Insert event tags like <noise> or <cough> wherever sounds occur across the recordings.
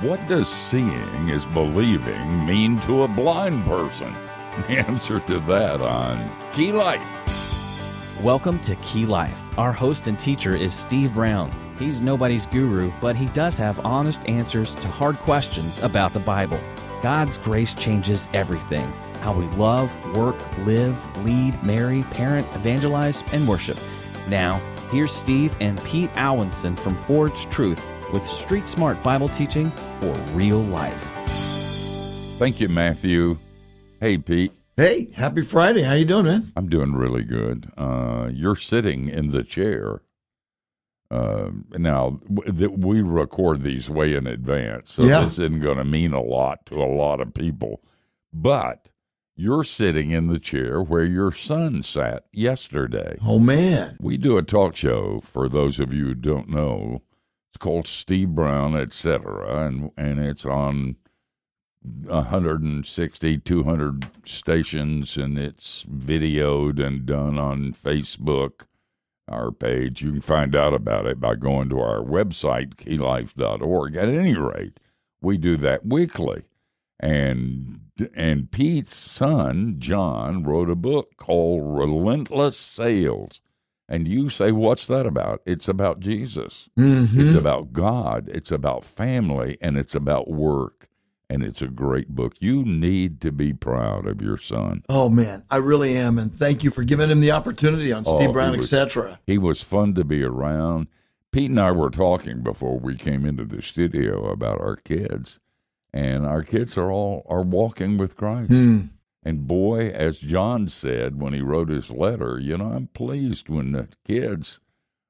What does seeing is believing mean to a blind person? The answer to that on Key Life. Welcome to Key Life. Our host and teacher is Steve Brown. He's nobody's guru, but he does have honest answers to hard questions about the Bible. God's grace changes everything how we love, work, live, lead, marry, parent, evangelize, and worship. Now, here's Steve and Pete Alwinson from Forge Truth with street smart Bible teaching for real life. Thank you, Matthew. Hey, Pete. Hey, happy Friday. How you doing, man? I'm doing really good. Uh, you're sitting in the chair. Uh, now, w- th- we record these way in advance, so Yeah. this isn't going to mean a lot to a lot of people. But you're sitting in the chair where your son sat yesterday. Oh man. We do a talk show for those of you who don't know. Called Steve Brown, etc., and and it's on 160, 200 stations, and it's videoed and done on Facebook, our page. You can find out about it by going to our website, keylife.org. At any rate, we do that weekly. And and Pete's son, John, wrote a book called Relentless Sales. And you say, what's that about? It's about Jesus. Mm-hmm. It's about God. It's about family, and it's about work. And it's a great book. You need to be proud of your son. Oh man, I really am, and thank you for giving him the opportunity on Oh, Steve Brown, etc. He was fun to be around. Pete and I were talking before we came into the studio about our kids, and our kids are all are walking with Christ. Hmm. And boy, as John said when he wrote his letter, you know, I'm pleased when the kids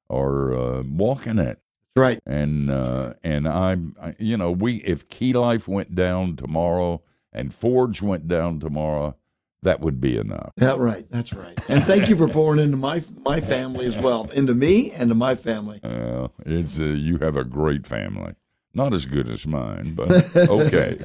are uh, walking it. Right. and uh, and I'm you know we if Key Life went down tomorrow and Forge went down tomorrow, that would be enough. Yeah, right. That's right. And thank you for pouring into my my family as well, into me and to my family. Uh, it's uh, you have a great family, not as good as mine, but <laughs> okay.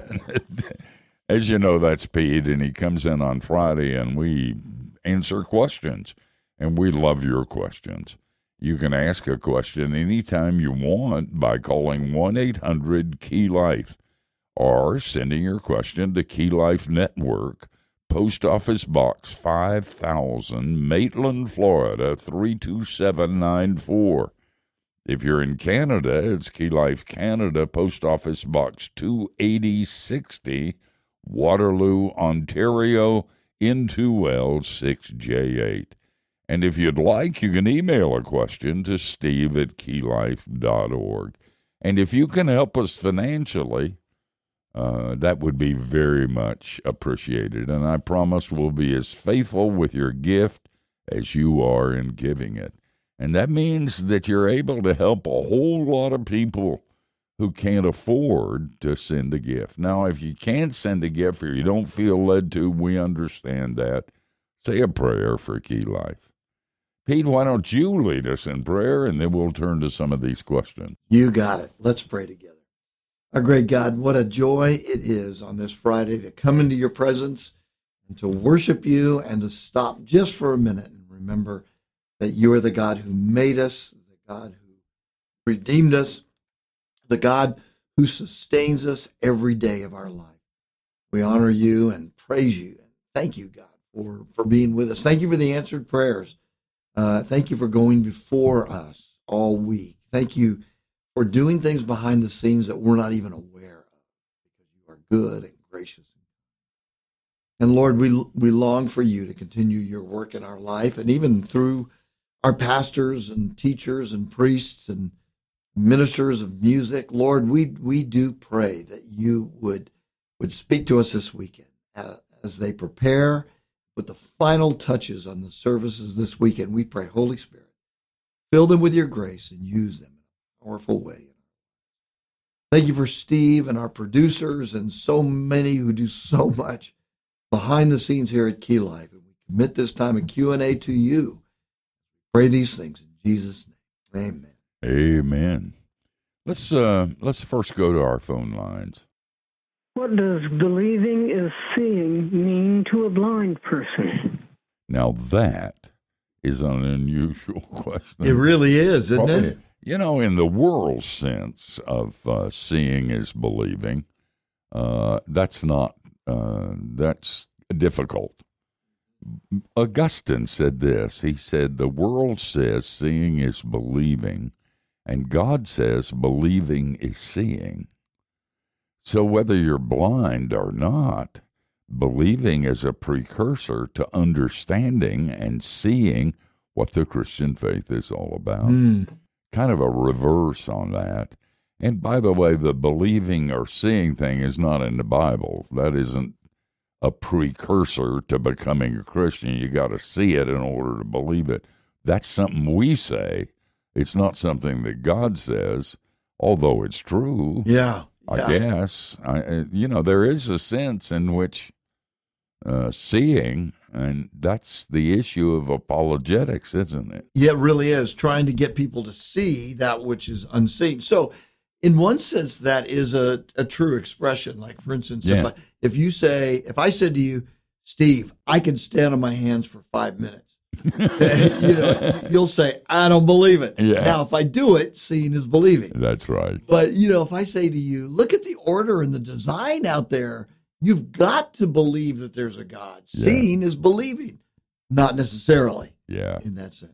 <laughs> as you know, that's Pete, and he comes in on Friday, and we answer questions, and we love your questions. You can ask a question anytime you want by calling 1 800 Key Life or sending your question to Key Life Network, Post Office Box 5000, Maitland, Florida 32794. If you're in Canada, it's Key Life Canada, Post Office Box 28060, Waterloo, Ontario, N2L 6J8. And if you'd like, you can email a question to steve at keylife.org. And if you can help us financially, uh, that would be very much appreciated. And I promise we'll be as faithful with your gift as you are in giving it. And that means that you're able to help a whole lot of people who can't afford to send a gift. Now, if you can't send a gift or you don't feel led to, we understand that. Say a prayer for Key Life. Pete, why don't you lead us in prayer and then we'll turn to some of these questions. You got it. Let's pray together. Our great God, what a joy it is on this Friday to come into your presence and to worship you and to stop just for a minute and remember that you are the God who made us, the God who redeemed us, the God who sustains us every day of our life. We honor you and praise you. And thank you, God, for, for being with us. Thank you for the answered prayers. Uh, thank you for going before us all week. Thank you for doing things behind the scenes that we're not even aware of because you are good and gracious. And Lord, we, we long for you to continue your work in our life and even through our pastors and teachers and priests and ministers of music. Lord, we, we do pray that you would, would speak to us this weekend uh, as they prepare with the final touches on the services this weekend. We pray, Holy Spirit, fill them with your grace and use them in a powerful way. Thank you for Steve and our producers and so many who do so much behind the scenes here at Key Life. And we commit this time of Q&A to you. Pray these things in Jesus' name. Amen. Amen. Let's uh let's first go to our phone lines. What does believing is seeing mean to a blind person? Now that is an unusual <laughs> question. It really is, isn't Probably- it? You know, in the world sense of uh, seeing is believing, uh, that's not uh, that's difficult. Augustine said this. He said, "The world says seeing is believing, and God says believing is seeing." So whether you're blind or not, believing is a precursor to understanding and seeing what the Christian faith is all about. Mm. Kind of a reverse on that. And by the way, the believing or seeing thing is not in the Bible. That isn't a precursor to becoming a Christian. You got to see it in order to believe it. That's something we say. It's not something that God says, although it's true. Yeah. I yeah. guess. I, uh, you know, there is a sense in which uh, seeing, and that's the issue of apologetics, isn't it? Yeah, it really is trying to get people to see that which is unseen. So, in one sense, that is a, a true expression. Like, for instance, if, I, if you say, if I said to you, Steve, I can stand on my hands for five minutes, <laughs> you know, you'll say, I don't believe it. Yeah. Now, if I do it, seeing is believing. That's right. But you know, if I say to you, look at the order and the design out there, you've got to believe that there's a God. Yeah. Seeing is believing, not necessarily Yeah. in that sense.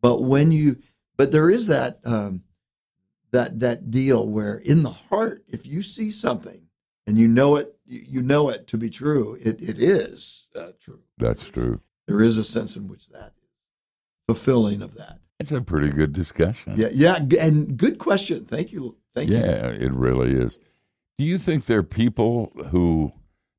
But when you, but there is that um, that that deal where in the heart, if you see something and you know it, you, know it to be true, it it is uh, true. That's true. There is a sense in which that is fulfilling of that. It's a pretty good discussion. Yeah, yeah, and good question. Thank you, thank you. Yeah, it really is. Do you think there are people who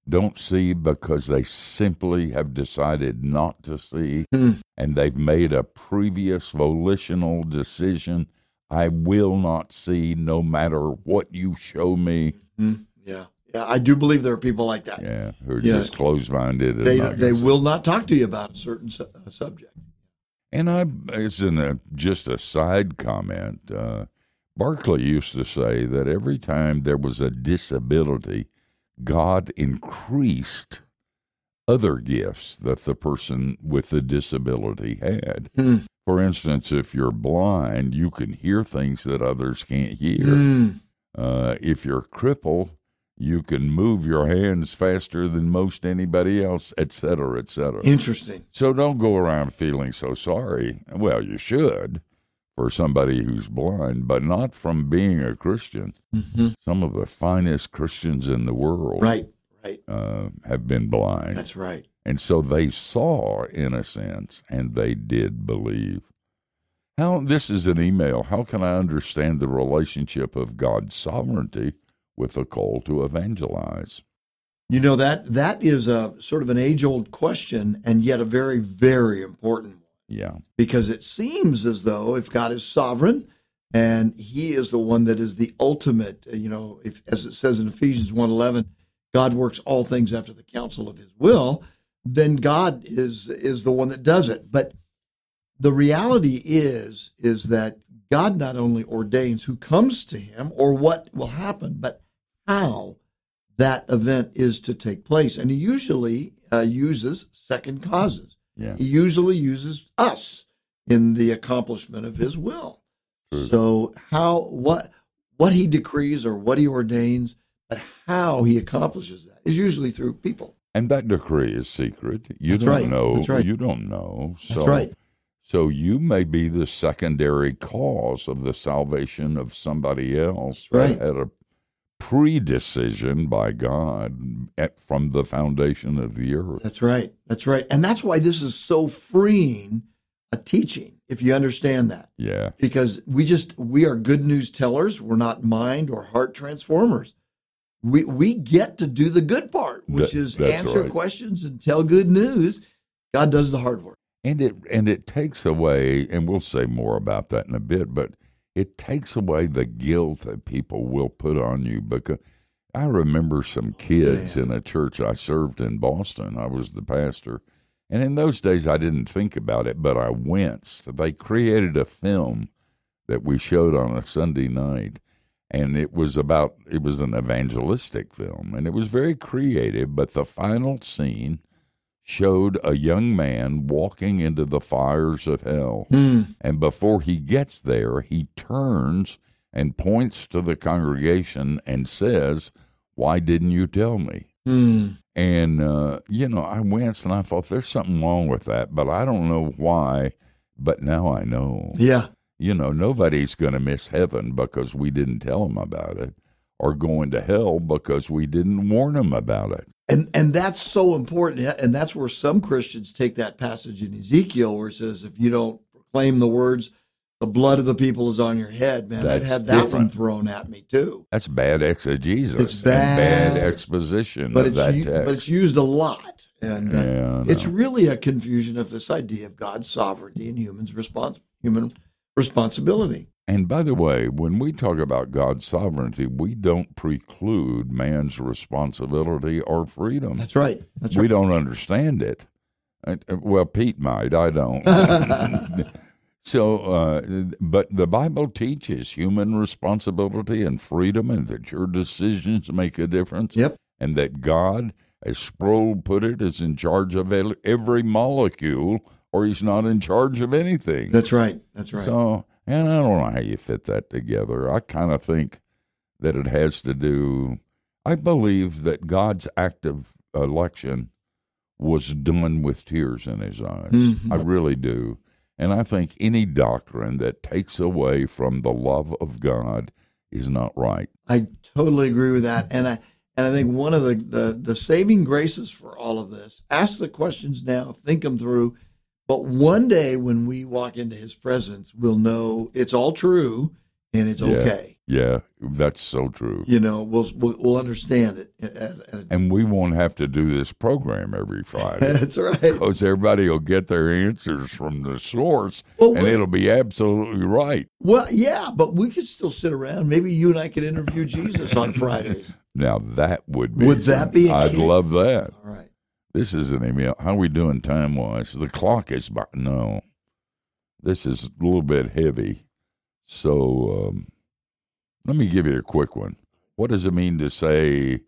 don't see because they simply have decided not to see Hmm. and they've made a previous volitional decision? I will not see no matter what you show me. Mm, yeah, yeah. I do believe there are people like that. Yeah, who are Yeah. just closed minded. They they will not talk to you about a certain su- uh, subject. And I, it's in a just a side comment. Uh, Barclay used to say that every time there was a disability, God increased other gifts that the person with the disability had. Hmm. For instance, if you're blind, you can hear things that others can't hear. Mm, Uh, if you're crippled, you can move your hands faster than most anybody else, et cetera, et cetera. interesting. So don't go around feeling so sorry. Well, you should for somebody who's blind, but not from being a Christian. hmm Some of the finest Christians in the world Right, right. uh, have been blind. That's right. And so they saw, in a sense, and they did believe. How this is an email. How can I understand the relationship of God's sovereignty with the call to evangelize? You know that that is a sort of an age old question, and yet a very very important one Yeah, because it seems as though if God is sovereign and He is the one that is the ultimate, uh, you know, if as it says in Ephesians 1.11, God works all things after the counsel of His will, then God is is the one that does it. But the reality is is that God not only ordains who comes to Him or what will happen, but how that event is to take place, and He usually uh, uses second causes. yeah. He usually uses us in the accomplishment of his will. True. So how what what he decrees or what he ordains, but how he accomplishes that is usually through people. And that decree is secret. You That's don't right. know. Right. You don't know. So, That's right. So you may be the secondary cause of the salvation of somebody else Right. at a pre-decision by God at, from the foundation of the earth. That's right. That's right. And that's why this is so freeing a teaching, if you understand that. Yeah, Because we just we are good news tellers. We're not mind or heart transformers. We we get to do the good part, which That- is answer right. questions and tell good news. God does the hard work. And it and it takes away, and we'll say more about that in a bit, but it takes away the guilt that people will put on you because I remember some oh, kids Man. in a church I served in Boston. I was the pastor. And in those days, I didn't think about it, but I winced. They created a film that we showed on a Sunday night, and it was about, it was an evangelistic film, and it was very creative. But the final scene showed a young man walking into the fires of hell. Mm. And before he gets there, he turns and points to the congregation and says, Why didn't you tell me? Mm. And, uh, you know, I winced and I thought, There's something wrong with that, but I don't know why. But now I know. Yeah. You know, nobody's going to miss heaven because we didn't tell them about it, or going to hell because we didn't warn them about it. And and that's so important. And that's where some Christians take that passage in Ezekiel where it says, if you don't proclaim the words, the blood of the people is on your head, man. That's I've had that one thrown at me too. That's bad exegesis. It's and bad. bad exposition But of it's that u- text. but it's used a lot. And uh, Yeah, I it's really a confusion of this idea of God's sovereignty and humans respons- human responsibility. And by the way, when we talk about God's sovereignty, we don't preclude man's responsibility or freedom. That's right. That's we right. don't understand it. Uh, Well, Pete might. I don't. <laughs> so, uh, but the Bible teaches human responsibility and freedom, and that your decisions make a difference, Yep. and that God, as Sproul put it, is in charge of every molecule, or He's not in charge of anything. That's right. That's right. So, and I don't know how you fit that together. I kind of think that it has to do. I believe that God's act of election was done with tears in his eyes. Mhm. I really do. And I think any doctrine that takes away from the love of God is not right. I totally agree with that, and I and I think one of the, the the saving graces for all of this: ask the questions now, think them through, but one day when we walk into His presence, we'll know it's all true and it's Yeah. okay. Yeah, that's so true. You know, we'll we'll, we'll understand it. And- and- And we won't have to do this program every Friday. <laughs> that's right. Because everybody will get their answers from the source, Well, and we- it'll be absolutely right. Well, yeah, but we could still sit around. Maybe you and I could interview Jesus on <laughs> Fridays. Now that would be. Would that be a I'd love that. All right. This is an email. How are we doing time wise? The clock is by, no. This is a little bit heavy, so um, let me give you a quick one. What does it mean to say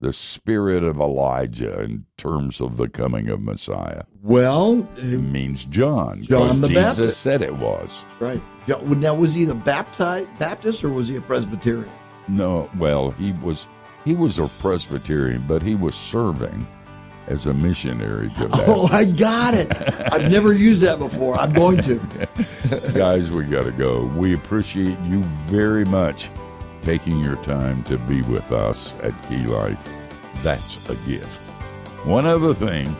the spirit of Elijah in terms of the coming of Messiah? Well, It uh, means John. John the Jesus Baptist. said it was. right. Now, was he the Baptist Baptist or was he a Presbyterian? No, well, he was he was a Presbyterian, but he was serving as a missionary to Oh, I got it. I've never used that before. I'm going to. <laughs> Guys, we got to go. We appreciate you very much taking your time to be with us at Key Life. That's a gift. One other thing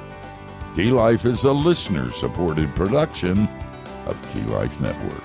Key Life is a listener supported production of Key Life Network.